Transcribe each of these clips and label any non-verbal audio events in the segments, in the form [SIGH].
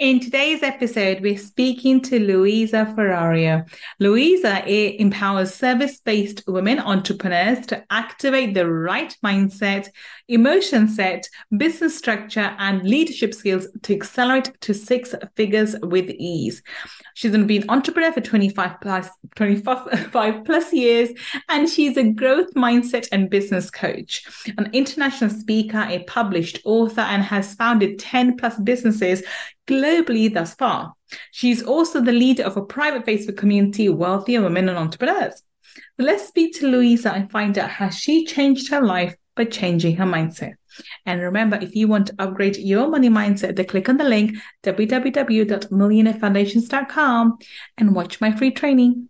In today's episode, we're speaking to Luisa Ferrario. Luisa empowers service based women entrepreneurs to activate the right mindset, emotion set, business structure, and leadership skills to accelerate to six figures with ease. She's been an entrepreneur for 25 plus, 25 [LAUGHS] plus years, and she's a growth mindset and business coach, an international speaker, a published author, and has founded 10 plus businesses globally thus far. She's also the leader of a private Facebook community, Wealthy Women and Entrepreneurs. Let's speak to Luisa and find out how she changed her life by changing her mindset. And remember, if you want to upgrade your money mindset, then click on the link www.millionairefoundations.com and watch my free training.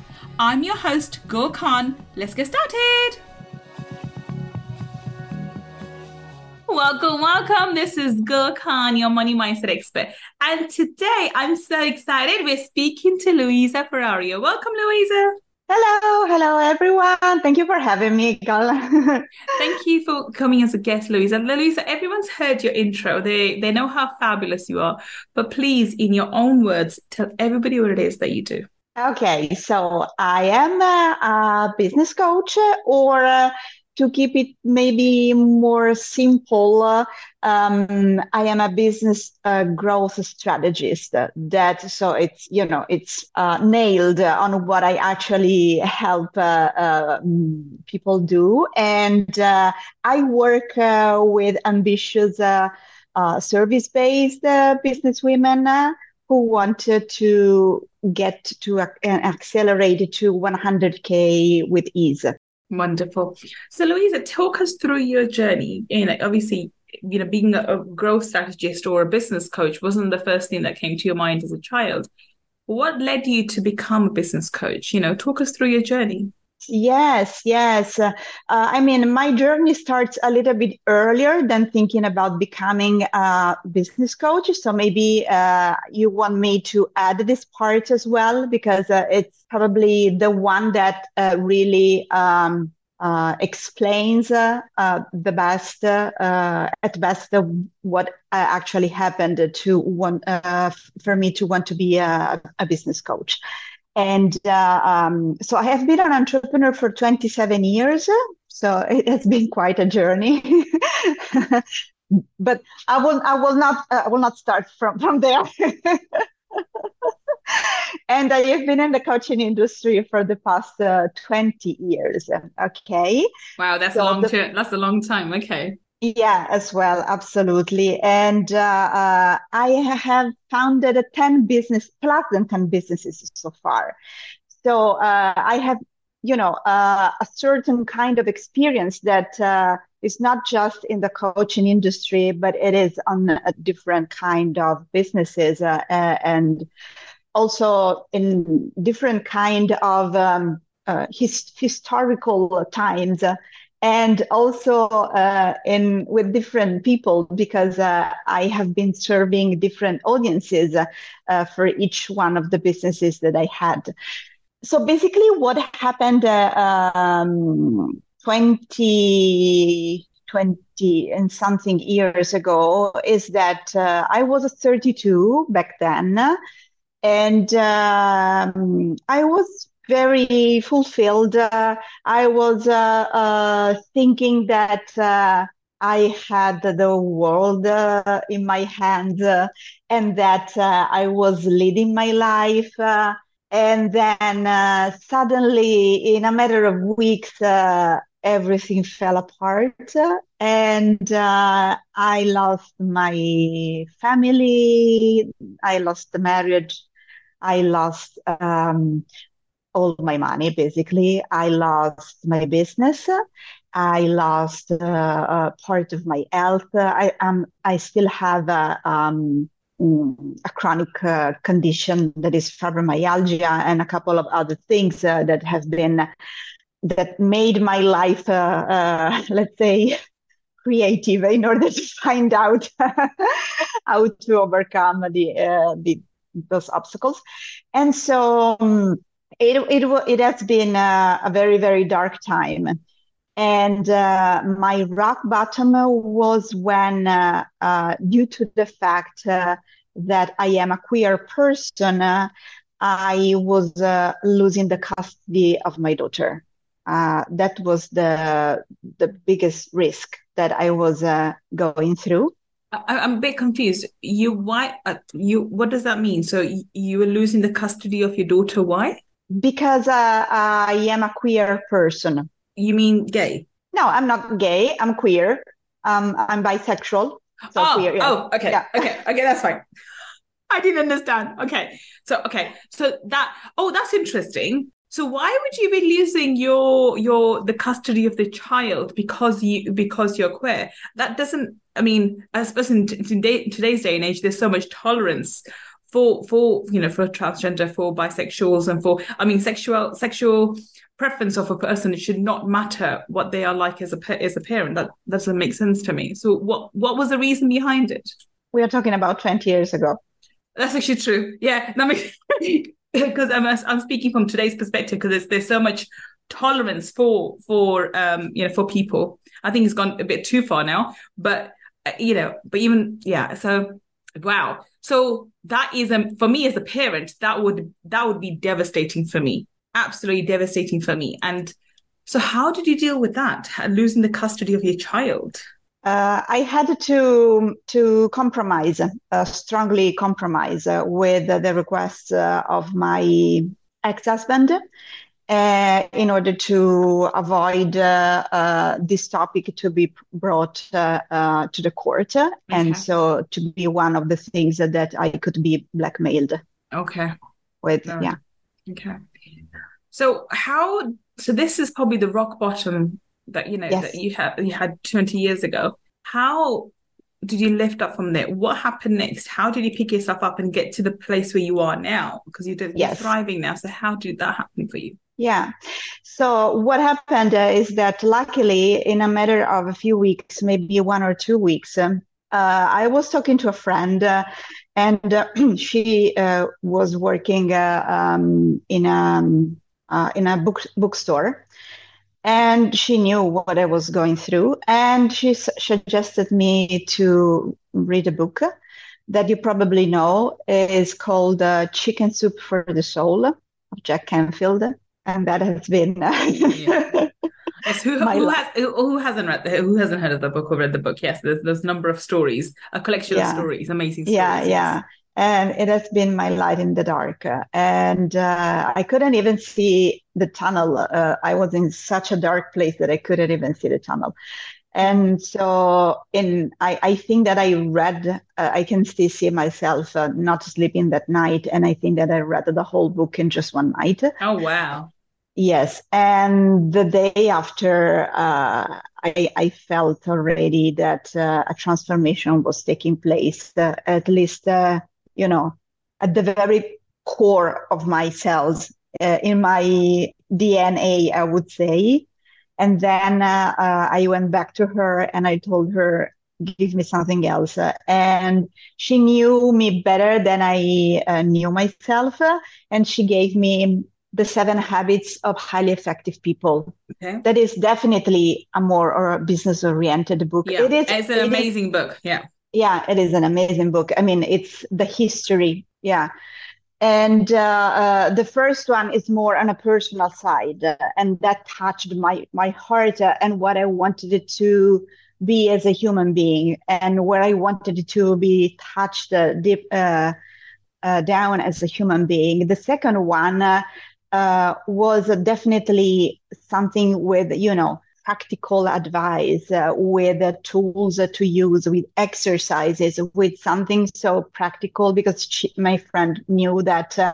I'm your host, Gull Khan. Let's get started. Welcome, welcome. This is Gull Khan, your money mindset expert. And today I'm so excited. We're speaking to Luisa Ferrario. Welcome, Luisa. Hello, hello everyone. Thank you for having me, Gull. [LAUGHS] Thank you for coming as a guest, Luisa. Luisa, everyone's heard your intro. They they know how fabulous you are. But please, in your own words, tell everybody what it is that you do. Okay, so I am a, a business coach, or uh, to keep it maybe more simple, uh, um, I am a business uh, growth strategist. That so it's you know it's uh, nailed on what I actually help uh, uh, people do, and I work with ambitious service-based business women who wanted to get to uh, accelerate to 100k with ease. Wonderful. So, Luisa, talk us through your journey. You know, obviously, you know, being a growth strategist or a business coach wasn't the first thing that came to your mind as a child. What led you to become a business coach? You know, talk us through your journey. Yes, yes. Uh, I mean, my journey starts a little bit earlier than thinking about becoming a business coach. So maybe uh, you want me to add this part as well, because uh, it's probably the one that uh, really um, uh, explains uh, the best, at best, what actually happened to one for me to want to be a, a business coach. And uh, um, so I have been an entrepreneur for 27 years. So it has been quite a journey. [LAUGHS] but I will, I will not, uh, I will not start from, from there. [LAUGHS] and I have been in the coaching industry for the past uh, 20 years. Okay. Wow, that's so a long the, That's a long time. Okay. Yeah, as well, absolutely. And uh, uh, I have founded 10 business, plus than 10 businesses so far. So uh, I have, you know, uh, a certain kind of experience that uh, is not just in the coaching industry, but it is on a different kind of businesses uh, and also in different kind of um, his, historical times and also uh, in with different people because uh, I have been serving different audiences uh, for each one of the businesses that I had. So basically, what happened uh, um, 20, 20 and something years ago is that uh, I was 32 back then, and um, I was very fulfilled. Uh, I was uh, uh, thinking that uh, I had the world uh, in my hands uh, and that I was leading my life. and then suddenly, in a matter of weeks, everything fell apart and uh, i lost my family i lost the marriage i lost um, all my money basically i lost my business I lost uh, part of my health. I um, I still have a, um, mm, a chronic uh, condition that is fibromyalgia and a couple of other things uh, that have been that made my life, uh, uh, [LAUGHS] let's say, creative in order to find out [LAUGHS] how to overcome the, uh, the those obstacles. And so um, it, it, it has been a, a, very, very dark time. And uh, my rock bottom was when, uh, uh, due to the fact uh, that I am a queer person, I was losing the custody of my daughter uh, that was the the biggest risk that I was uh, going through. I, am a bit confused. You why uh, you what does that mean? So you were losing the custody of your daughter. Why? Because uh, I am a queer person. You mean gay? No, I'm not gay. I'm queer. Um, I'm bisexual. So oh, queer, yeah. oh, okay, yeah. okay, [LAUGHS] okay, that's fine. I didn't understand. Okay, so okay, so that oh, that's interesting. So why would you be losing your your the custody of the child because you because you're queer? That doesn't. I mean, I suppose in, today, today's day and age, there's so much tolerance for for you know for transgender, for bisexuals, and for I mean sexual sexual preference of a person. It should not matter what they are like as a as a parent. That, that doesn't make sense to me. So what what was the reason behind it? We are talking about twenty years ago. That's actually true. Yeah, [LAUGHS] that makes because I'm I'm speaking from today's perspective because there's there's so much tolerance for for um you know for people. I think it's gone a bit too far now, but uh, you know, but even yeah. So wow. So that is um for me as a parent that would that would be devastating for me. Absolutely devastating for me. And so how did you deal with that? Losing the custody of your child? uh, I had to to compromise, uh, strongly compromise uh, with the requests uh, of my ex-husband uh, in order to avoid uh, this topic to be brought to the court, okay. and so to be one of the things that I could be blackmailed. Okay. With yeah. Okay. So how? So this is probably the rock bottom that you know yes. that you had you had 20 years ago how did you lift up from there what happened next how did you pick yourself up and get to the place where you are now because you're, yes. you're thriving now so how did that happen for you yeah. So what happened uh, is that luckily, in a matter of a few weeks, maybe one or two weeks, um, uh, I was talking to a friend, uh, and uh, [CLEARS THROAT] she uh, was working uh, um, in a in a book bookstore, and she knew what I was going through. And she suggested me to read a book that you probably know is called Chicken Soup for the Soul of Jack Canfield. And that has been. yeah. [LAUGHS] Yes, who, who, has, who, hasn't read the, who hasn't heard of the book or read the book? Yes, there's there's number of stories, a collection yeah. of stories, amazing stories. Yeah, yeah and it has been my light in the dark. And uh, I couldn't even see the tunnel. Uh, I was in such a dark place that I couldn't even see the tunnel. And so, in I, I think that I read, uh, I can still see myself uh, not sleeping that night, and I think that I read the whole book in just one night. Oh wow! Yes, and the day after, uh, I, I, felt already that uh, a transformation was taking place. Uh, at least uh, you know, at the very core of my cells, uh, in my DNA, I would say. And then uh, I went back to her and I told her, give me something else. and she knew me better than I knew myself. and she gave me the seven habits of highly effective people. Okay. That is definitely a more or a business oriented book. Yeah, it is, it's an amazing is, book. Yeah yeah it is an amazing book i mean it's the history yeah and uh, uh, the first one is more on a personal side uh, and that touched my my heart uh, and what i wanted it to be as a human being and where i wanted it to be touched uh, deep uh, down as a human being the second one was definitely something with you know practical advice uh, with uh, tools uh, to use with exercises with something so practical because she, my friend knew that uh,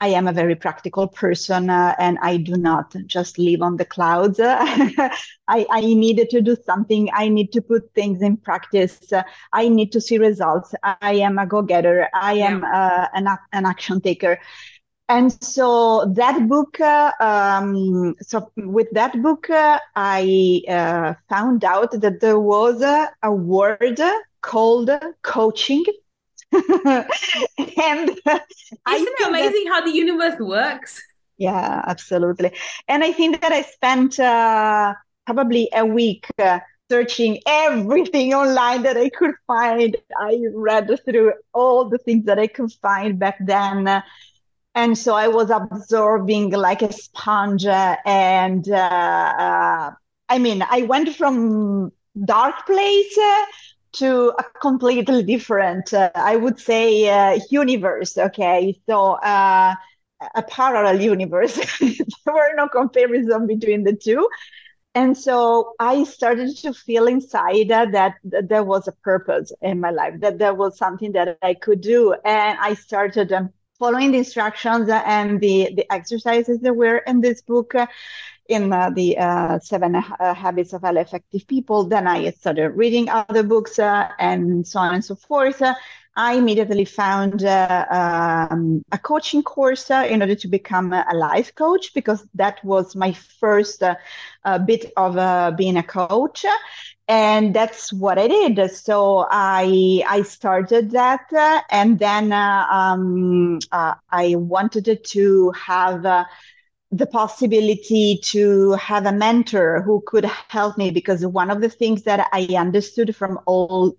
I am a very practical person uh, and I do not just live on the clouds. [LAUGHS] I, I needed to do something. I need to put things in practice. I need to see results. I am a go getter. I am yeah. uh, an, an action taker. And so that book, uh, um, so with that book, uh, I uh, found out that there was a, a word called coaching [LAUGHS] and isn't it amazing that, how the universe works? Yeah, absolutely. And I think that I spent uh, probably a week uh, searching everything online that I could find. I read through all the things that I could find back then. And so I was absorbing like a sponge. and uh, uh, I mean, I went from dark place to a completely different, uh, I would say, uh, universe. Okay, so uh, a parallel universe. [LAUGHS] there were no comparison between the two. And so I started to feel inside that, that, there was a purpose in my life, that there was something that I could do. And I started um, following the instructions and the, the exercises that were in this book in uh, the uh, seven uh, habits of highly effective people then i started reading other books uh, and so on and so forth. I immediately found uh, um, a coaching course uh, in order to become a life coach because that was my first bit of being a coach and that's what I did. So I I started that, and then um, I wanted to have the possibility to have a mentor who could help me because one of the things that I understood from all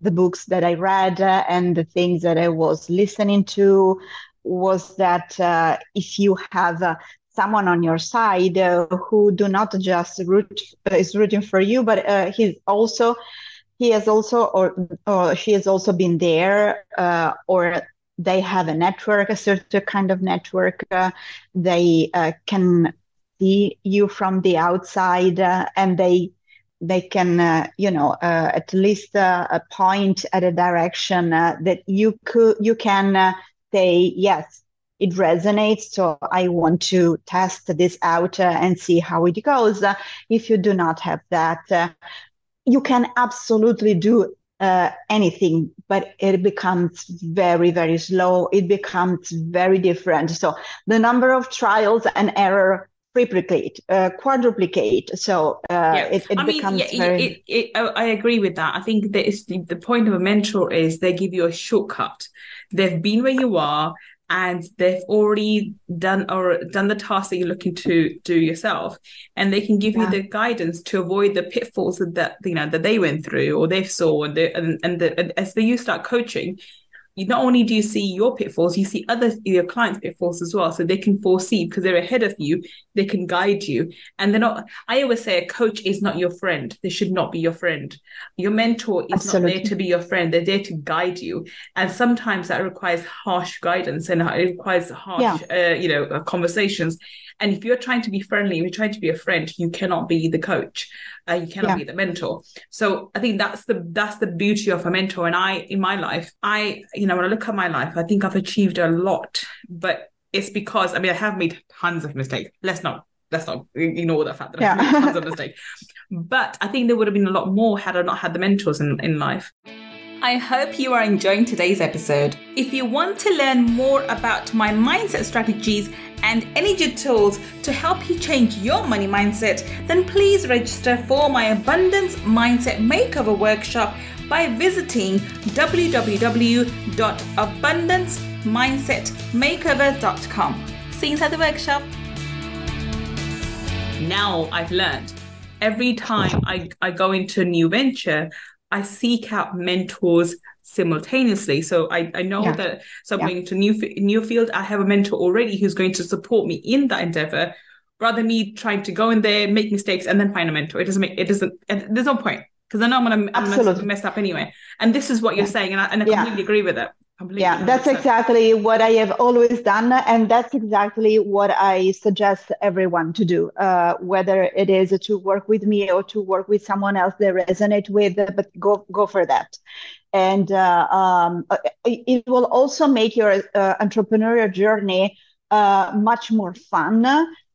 the books that I read uh, and the things that I was listening to was that uh, if you have uh, someone on your side uh, who do not just root is rooting for you, but uh, he's also he has also or, or she has also been there uh, or they have a network, a certain kind of network. Uh, they uh, can see you from the outside, uh, and they they can, uh, you know, uh, at least uh, point at a direction that you could you can say yes. It resonates, so I want to test this out and see how it goes. if you do not have that, you can absolutely do uh, anything, but it becomes very, very slow. It becomes very different. So the number of trials and error triplicate, uh, quadruplicate. So uh, yeah. it, it I becomes mean, yeah, very. It, it, I agree with that. I think that is the, the point of a mentor is they give you a shortcut. They've been where you are and they've already done or done the task that you're looking to do yourself and they can give yeah. you the guidance to avoid the pitfalls that you know that they went through or they saw and, and, and, the, and as you start coaching you not only do you see your pitfalls, you see other your clients' pitfalls as well. So they can foresee because they're ahead of you, they can guide you. And they're not, I always say a coach is not your friend. They should not be your friend. Your mentor is Absolutely. not there to be your friend. They're there to guide you. And sometimes that requires harsh guidance and it requires harsh, yeah. uh, you know, uh, conversations. And if you're trying to be friendly, if you're trying to be a friend, you cannot be the coach. Uh, you cannot yeah. be the mentor. So I think that's the that's the beauty of a mentor. And I, in my life, I, you know, when I look at my life, I think I've achieved a lot, but it's because I mean I have made tons of mistakes. Let's not let's not ignore the fact that yeah. I've made tons of [LAUGHS] mistakes. But I think there would have been a lot more had I not had the mentors in, in life. I hope you are enjoying today's episode. If you want to learn more about my mindset strategies and energy tools to help you change your money mindset, then please register for my Abundance Mindset Makeover Workshop by visiting www.abundancemindsetmakeover.com. See you inside the workshop. Now I've learned every time I, I go into a new venture, I seek out mentors simultaneously. So I, I know yeah. that so I'm yeah. going to new new field. I have a mentor already who's going to support me in that endeavor, rather me trying to go in there, make mistakes, and then find a mentor. It doesn't make it doesn't. There's no point because I know I'm gonna, I'm gonna mess up anyway. And this is what you're yeah. saying, and I, and I completely agree with it. Completely yeah, that's exactly what I have always done, and that's exactly what I suggest everyone to do. Uh, whether it is to work with me or to work with someone else they resonate with, but go go for that. And uh, um, uh, it will also make your uh, entrepreneurial journey uh, much more fun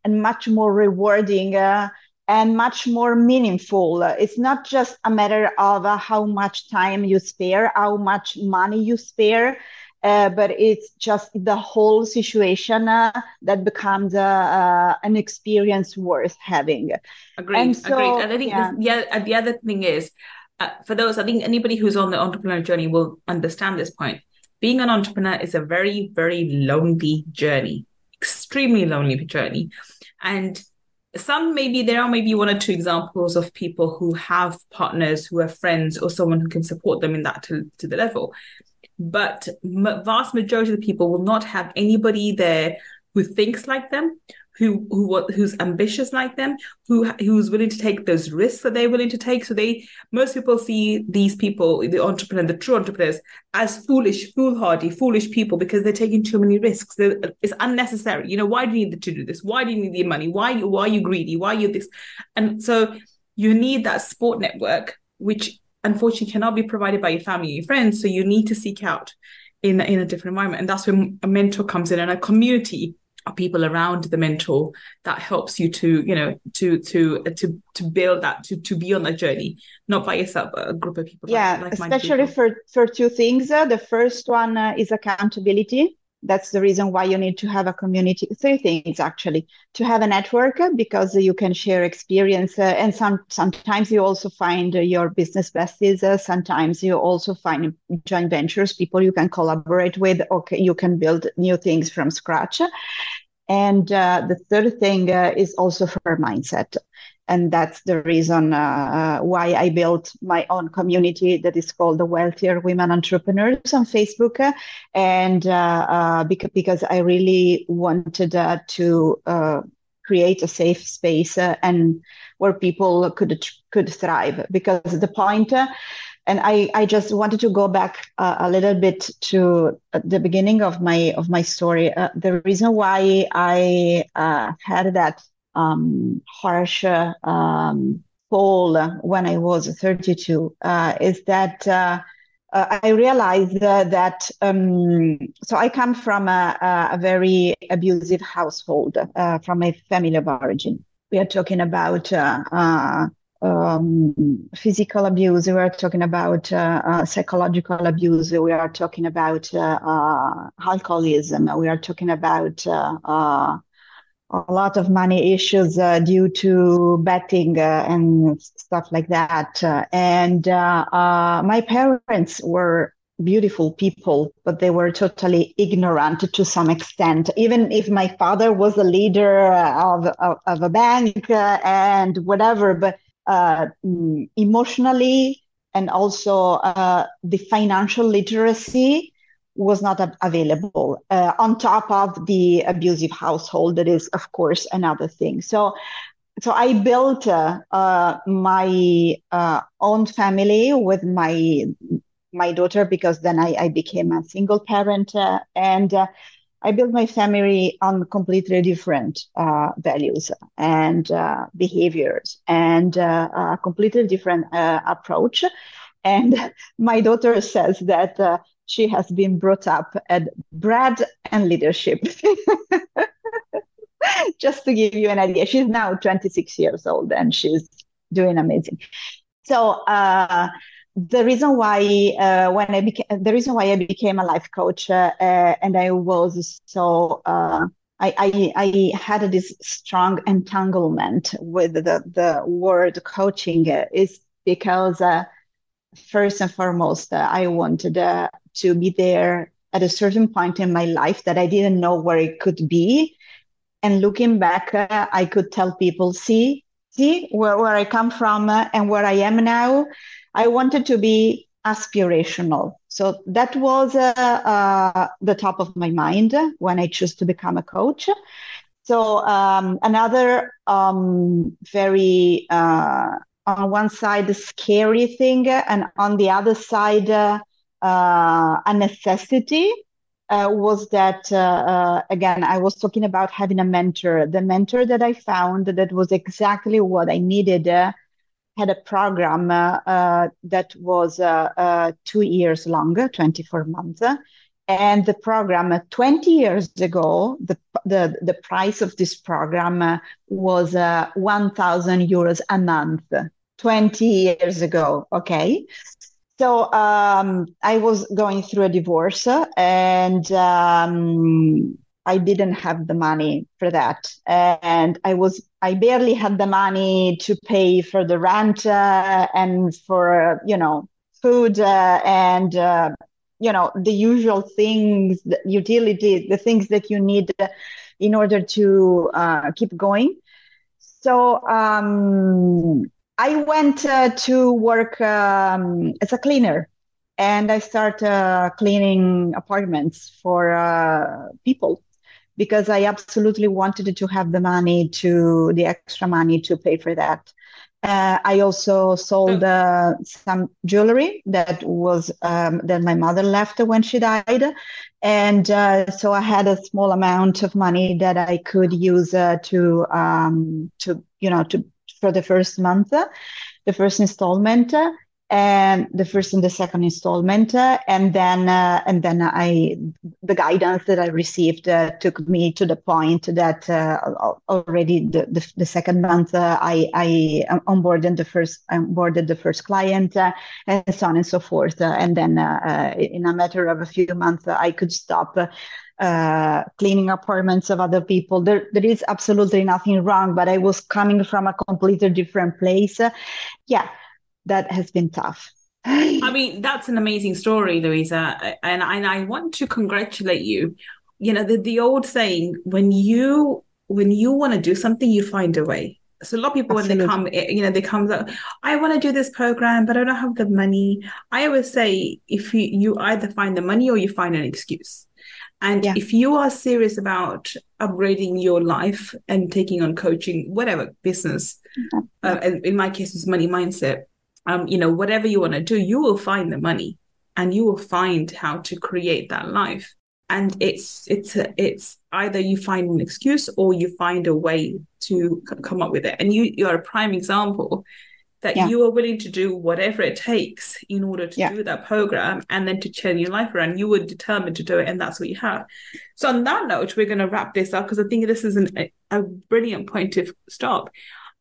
and much more rewarding uh, and much more meaningful. It's not just a matter of uh, how much time you spare, how much money you spare. Uh, but it's just the whole situation uh, that becomes uh, uh an experience worth having. Agreed. And so, agreed. And I think yeah. This, yeah, the other thing is, uh, for those, I think anybody who's on the entrepreneur journey will understand this point. Being an entrepreneur is a very, very lonely journey, extremely lonely journey, and some maybe there are maybe one or two examples of people who have partners who are friends or someone who can support them in that to, to the level. But m- vast majority of the people will not have anybody there who thinks like them who who who's ambitious like them who who's willing to take those risks that they're willing to take. So they most people see these people the entrepreneur the true entrepreneurs as foolish foolhardy foolish people because they're taking too many risks. They're, it's unnecessary. You know why do you need to do this? Why do you need the money? Why you why are you greedy? Why are you this? And so you need that support network which unfortunately cannot be provided by your family and your friends. So you need to seek out in, in a different environment. And that's when a mentor comes in and a community people around the mentor that helps you to, you know, to to to to build that, to to be on that journey, not by yourself, but a group of people. Yeah, like, especially people. for for two things. Uh, the first one uh, is accountability that's the reason why you need to have a community three things actually. To have a network because you can share experience uh, and some sometimes you also find uh, your business besties uh, sometimes you also find joint ventures people you can collaborate with or you can build new things from scratch. And uh, the third thing uh, is also for mindset and that's the reason uh, uh, why I built my own community that is called the Wealthier Women Entrepreneurs on Facebook, and uh, uh because, because I really wanted uh, to uh, create a safe space and where people could could thrive. Because the point, and I, I just wanted to go back a little bit to the beginning of my of my story. the reason why I had that um, harsh um, fall when I was 32 uh, is that uh, uh, I realized that um, so I come from a, a very abusive household, uh, from a family of origin. We are talking about uh, uh, um, physical abuse. We are talking about psychological abuse. We are talking about alcoholism. We are talking about a lot of money issues uh, due to betting uh, and stuff like that. Uh, and uh, uh, my parents were beautiful people, but they were totally ignorant to some extent. Even if my father was a leader of, of, of a bank uh, and whatever, but mm, emotionally and also the financial literacy was not available uh, on top of the abusive household that is of course another thing. So so i built uh, uh, my uh, own family with my my daughter because then i, I became a single parent uh, and uh, i built my family on completely different values and behaviors and a completely different approach. And [LAUGHS] my daughter says that she has been brought up at bread and leadership. [LAUGHS] Just to give you an idea, she's now 26 years old and she's doing amazing. So uh, the reason why uh, when I became the reason why I became a life coach uh, and I was so uh, I, I, I had this strong entanglement with the the word coaching is because uh, first and foremost uh, I wanted to be there at a certain point in my life that I didn't know where it could be. And looking back, uh, I could tell people, see, see where, where I come from uh, and where I am now. I wanted to be aspirational. So that was uh, uh the top of my mind when I chose to become a coach. So um, another um, very, uh, on one side, scary thing, and on the other side, uh, a necessity uh, was that uh, uh, again i was talking about having a mentor the mentor that i found that was exactly what i needed uh, had a program uh, that was two years longer 24 months And the program uh, 20 years ago, the, the, the price of this program was uh, 1,000 euros a month. 20 years ago. Okay. So um, I was going through a divorce and um, I didn't have the money for that. And I was, I barely had the money to pay for the rent uh, and for, you know, food uh, and, uh, you know, the usual things, the utilities, the things that you need in order to uh, keep going. So um, I went uh, to work um, as a cleaner and I started uh, cleaning apartments for uh, people because I absolutely wanted to have the money to the extra money to pay for that. Uh, I also sold uh, some jewelry that was um, that my mother left when she died, and uh, so I had a small amount of money that I could use uh, to um, to you know to for the first month, the first installment, and the first and the second installment, and then uh, and then I the guidance that I received uh, took me to the point that uh, already the, the, the second month uh, I I onboarded the first onboarded the first client uh, and so on and so forth, and then uh, in a matter of a few months I could stop uh, cleaning apartments of other people. There, there is absolutely nothing wrong, but I was coming from a completely different place. Yeah, that has been tough. I mean, that's an amazing story, Luisa, and and I want to congratulate you. You know, the the old saying, when you when you want to do something, you find a way. So a lot of people Absolutely. when they come, eh, you know, they come I want to do this program, but I don't have the money. I always say, if you you either find the money or you find an excuse. And yeah. if you are serious about upgrading your life and taking on coaching, whatever business, mm-hmm. uh, in my case, it's money mindset. Um, you know, whatever you want to do, you will find the money, and you will find how to create that life. And it's it's it's either you find an excuse or you find a way to c- come up with it. And you you are a prime example that yeah. you are willing to do whatever it takes in order to yeah. do that program and then to turn your life around. You were determined to do it, and that's what you have. So, on that note, we're going to wrap this up because I think this is an, a, a brilliant point to stop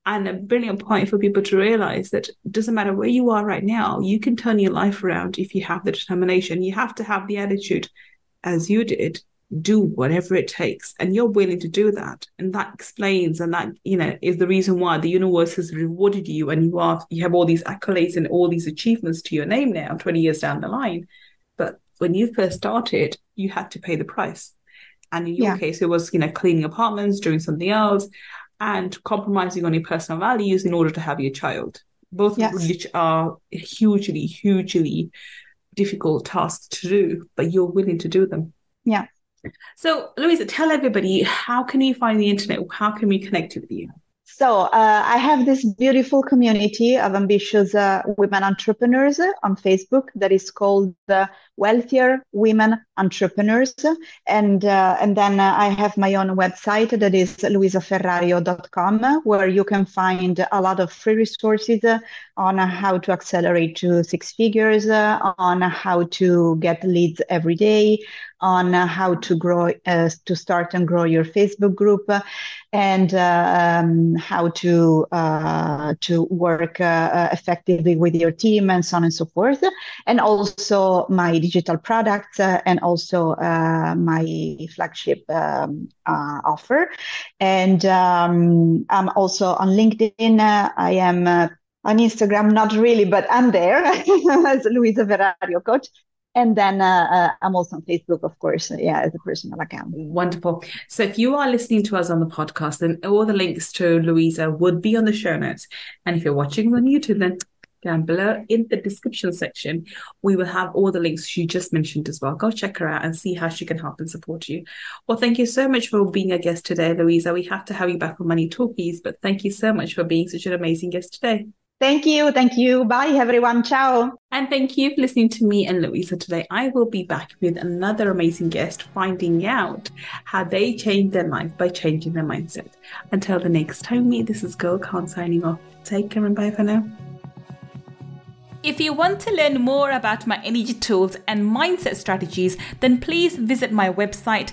and a brilliant point for people to realize that it doesn't matter where you are right now, you can turn your life around if you have the determination. You have to have the attitude, as you did, do whatever it takes and you're willing to do that. And that explains and that you know is the reason why the universe has rewarded you and you are you have all these accolades and all these achievements to your name now 20 years down the line. But when you first started you had to pay the price. And in your yeah. case it was you know cleaning apartments doing something else and compromising on your personal values in order to have your child both yes. of which are hugely hugely difficult tasks to do but you're willing to do them. Yeah so, Luisa, tell everybody how can you find the internet? How can we connect with you? So uh, I have this beautiful community of ambitious uh, women entrepreneurs on Facebook that is called uh, Wealthier Women Entrepreneurs, and uh, and then uh, I have my own website that is luisaferrario.com, where you can find a lot of free resources on how to accelerate to six figures, on how to get leads every day, on how to grow, to start and grow your Facebook group, and um, how to uh, to work uh, uh, effectively with your team and so on and so forth, and also my digital products uh, and also uh, my flagship um, uh, offer. And um, I'm also on LinkedIn. I am on Instagram, not really, but I'm there [LAUGHS] as Luisa Ferrario coach. And then uh, uh, I'm also on Facebook, of course, yeah, as a personal account. Wonderful. So if you are listening to us on the podcast, then all the links to Luisa would be on the show notes. And if you're watching on YouTube, then down below in the description section, we will have all the links she just mentioned as well. Go check her out and see how she can help and support you. Well, thank you so much for being a guest today, Luisa. We have to have you back on Money Talkies, but thank you so much for being such an amazing guest today. Thank you. Thank you. Bye, everyone. Ciao. And thank you for listening to me and Luisa today. I will be back with another amazing guest finding out how they changed their life by changing their mindset. Until the next time, me, this is Gull Khan signing off. Take care and bye for now. If you want to learn more about my energy tools and mindset strategies, then please visit my website